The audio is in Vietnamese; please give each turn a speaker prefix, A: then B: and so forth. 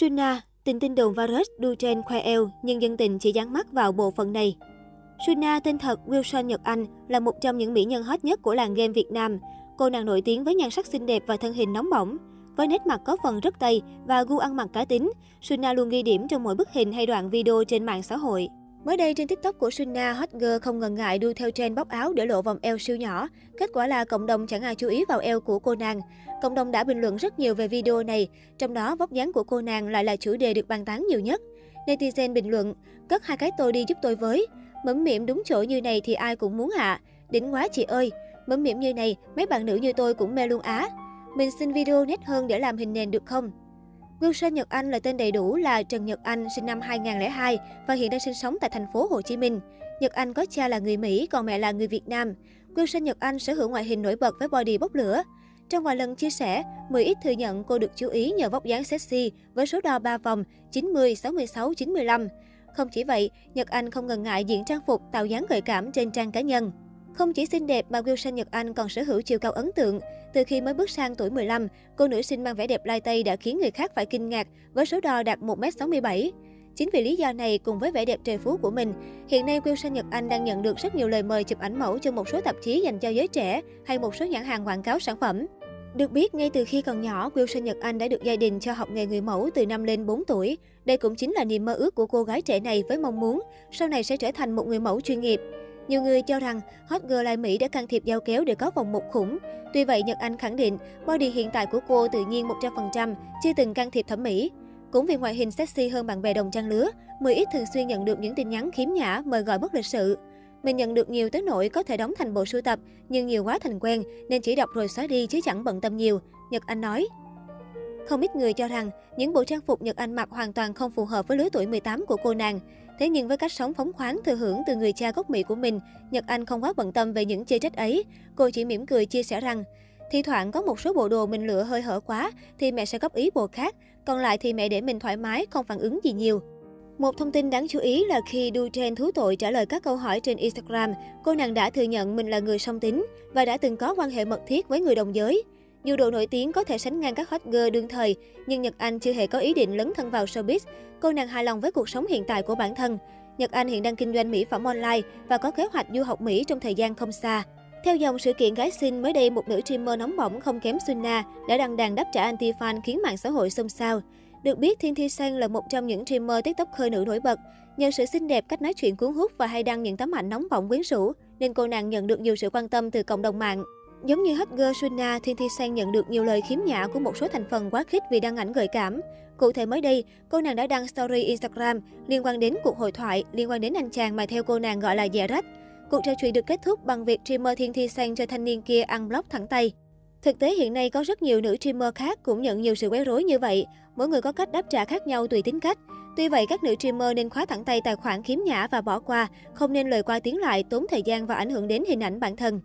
A: Suna, tình tin đồn virus đu trên khoe eo, nhưng dân tình chỉ dán mắt vào bộ phận này. Suna tên thật Wilson Nhật Anh là một trong những mỹ nhân hot nhất của làng game Việt Nam. Cô nàng nổi tiếng với nhan sắc xinh đẹp và thân hình nóng bỏng. Với nét mặt có phần rất tây và gu ăn mặc cá tính, Suna luôn ghi điểm trong mỗi bức hình hay đoạn video trên mạng xã hội. Mới đây trên TikTok của Sunna, hot girl không ngần ngại đu theo trend bóc áo để lộ vòng eo siêu nhỏ. Kết quả là cộng đồng chẳng ai chú ý vào eo của cô nàng. Cộng đồng đã bình luận rất nhiều về video này, trong đó vóc dáng của cô nàng lại là chủ đề được bàn tán nhiều nhất. Netizen bình luận, cất hai cái tôi đi giúp tôi với. Mẫm miệng đúng chỗ như này thì ai cũng muốn hạ. Đỉnh quá chị ơi, mẫm miệng như này mấy bạn nữ như tôi cũng mê luôn á. Mình xin video nét hơn để làm hình nền được không? Wilson Nhật Anh là tên đầy đủ là Trần Nhật Anh, sinh năm 2002 và hiện đang sinh sống tại thành phố Hồ Chí Minh. Nhật Anh có cha là người Mỹ, còn mẹ là người Việt Nam. Wilson Nhật Anh sở hữu ngoại hình nổi bật với body bốc lửa. Trong vài lần chia sẻ, 10 ít thừa nhận cô được chú ý nhờ vóc dáng sexy với số đo 3 vòng 90, 66, 95. Không chỉ vậy, Nhật Anh không ngần ngại diện trang phục tạo dáng gợi cảm trên trang cá nhân. Không chỉ xinh đẹp mà Wilson Nhật Anh còn sở hữu chiều cao ấn tượng. Từ khi mới bước sang tuổi 15, cô nữ sinh mang vẻ đẹp lai tây đã khiến người khác phải kinh ngạc với số đo đạt 1m67. Chính vì lý do này cùng với vẻ đẹp trời phú của mình, hiện nay Wilson Nhật Anh đang nhận được rất nhiều lời mời chụp ảnh mẫu cho một số tạp chí dành cho giới trẻ hay một số nhãn hàng quảng cáo sản phẩm. Được biết, ngay từ khi còn nhỏ, Wilson Nhật Anh đã được gia đình cho học nghề người mẫu từ năm lên 4 tuổi. Đây cũng chính là niềm mơ ước của cô gái trẻ này với mong muốn sau này sẽ trở thành một người mẫu chuyên nghiệp. Nhiều người cho rằng hot girl Lai Mỹ đã can thiệp giao kéo để có vòng một khủng. Tuy vậy, Nhật Anh khẳng định body hiện tại của cô tự nhiên 100%, chưa từng can thiệp thẩm mỹ. Cũng vì ngoại hình sexy hơn bạn bè đồng trang lứa, 10 ít thường xuyên nhận được những tin nhắn khiếm nhã, mời gọi bất lịch sự. Mình nhận được nhiều tới nỗi có thể đóng thành bộ sưu tập, nhưng nhiều quá thành quen nên chỉ đọc rồi xóa đi chứ chẳng bận tâm nhiều, Nhật Anh nói. Không ít người cho rằng những bộ trang phục Nhật Anh mặc hoàn toàn không phù hợp với lứa tuổi 18 của cô nàng. Thế nhưng với cách sống phóng khoáng thừa hưởng từ người cha gốc Mỹ của mình, Nhật Anh không quá bận tâm về những chê trách ấy. Cô chỉ mỉm cười chia sẻ rằng, thi thoảng có một số bộ đồ mình lựa hơi hở quá thì mẹ sẽ góp ý bộ khác, còn lại thì mẹ để mình thoải mái, không phản ứng gì nhiều. Một thông tin đáng chú ý là khi Du Chen thú tội trả lời các câu hỏi trên Instagram, cô nàng đã thừa nhận mình là người song tính và đã từng có quan hệ mật thiết với người đồng giới. Dù độ nổi tiếng có thể sánh ngang các hot girl đương thời, nhưng Nhật Anh chưa hề có ý định lấn thân vào showbiz. Cô nàng hài lòng với cuộc sống hiện tại của bản thân. Nhật Anh hiện đang kinh doanh mỹ phẩm online và có kế hoạch du học Mỹ trong thời gian không xa. Theo dòng sự kiện gái xinh, mới đây một nữ streamer nóng bỏng không kém Sunna đã đăng đàn đáp trả anti-fan khiến mạng xã hội xôn xao. Được biết, Thiên Thi Sang là một trong những streamer tiktoker nữ nổi bật. Nhờ sự xinh đẹp, cách nói chuyện cuốn hút và hay đăng những tấm ảnh nóng bỏng quyến rũ, nên cô nàng nhận được nhiều sự quan tâm từ cộng đồng mạng. Giống như hot girl Thiên Thi Sang nhận được nhiều lời khiếm nhã của một số thành phần quá khích vì đăng ảnh gợi cảm. Cụ thể mới đây, cô nàng đã đăng story Instagram liên quan đến cuộc hội thoại liên quan đến anh chàng mà theo cô nàng gọi là dẻ rách. Cuộc trò chuyện được kết thúc bằng việc streamer Thiên Thi Sang cho thanh niên kia ăn block thẳng tay. Thực tế hiện nay có rất nhiều nữ streamer khác cũng nhận nhiều sự quấy rối như vậy. Mỗi người có cách đáp trả khác nhau tùy tính cách. Tuy vậy, các nữ streamer nên khóa thẳng tay tài khoản khiếm nhã và bỏ qua, không nên lời qua tiếng lại, tốn thời gian và ảnh hưởng đến hình ảnh bản thân.